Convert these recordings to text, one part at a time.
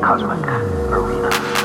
cosmic arena.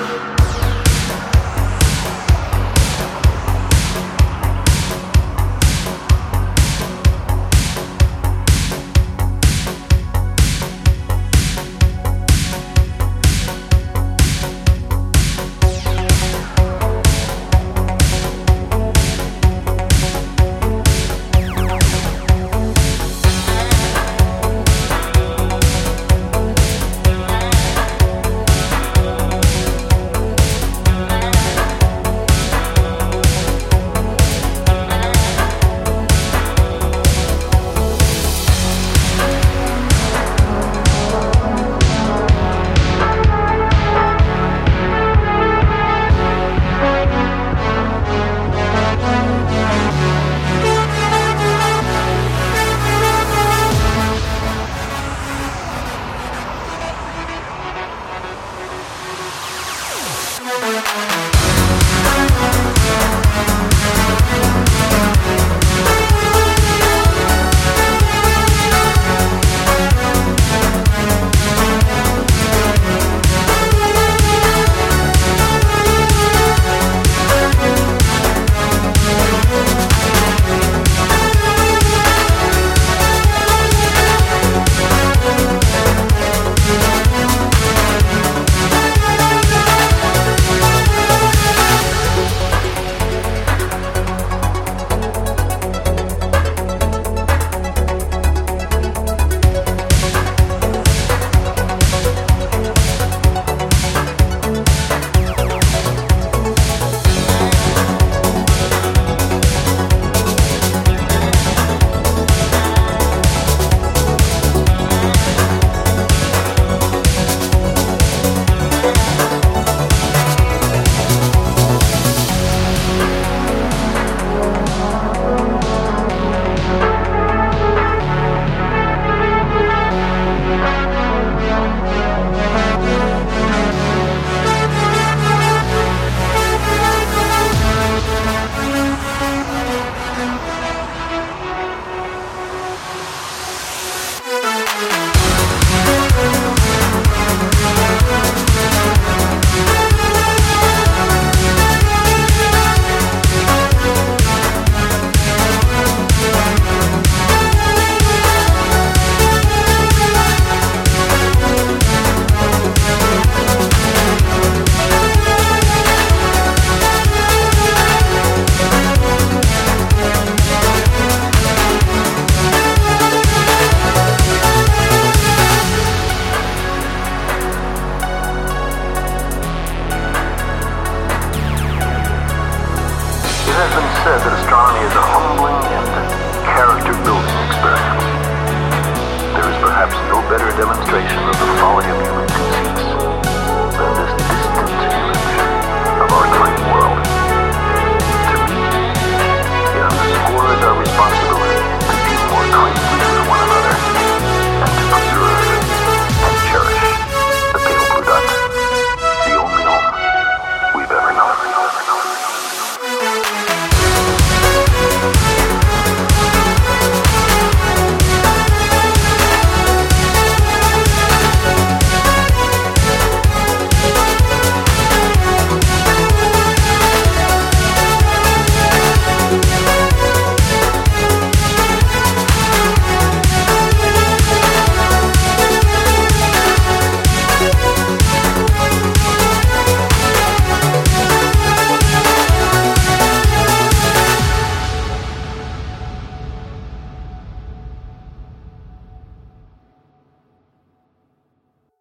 said that astronomy is a humbling and character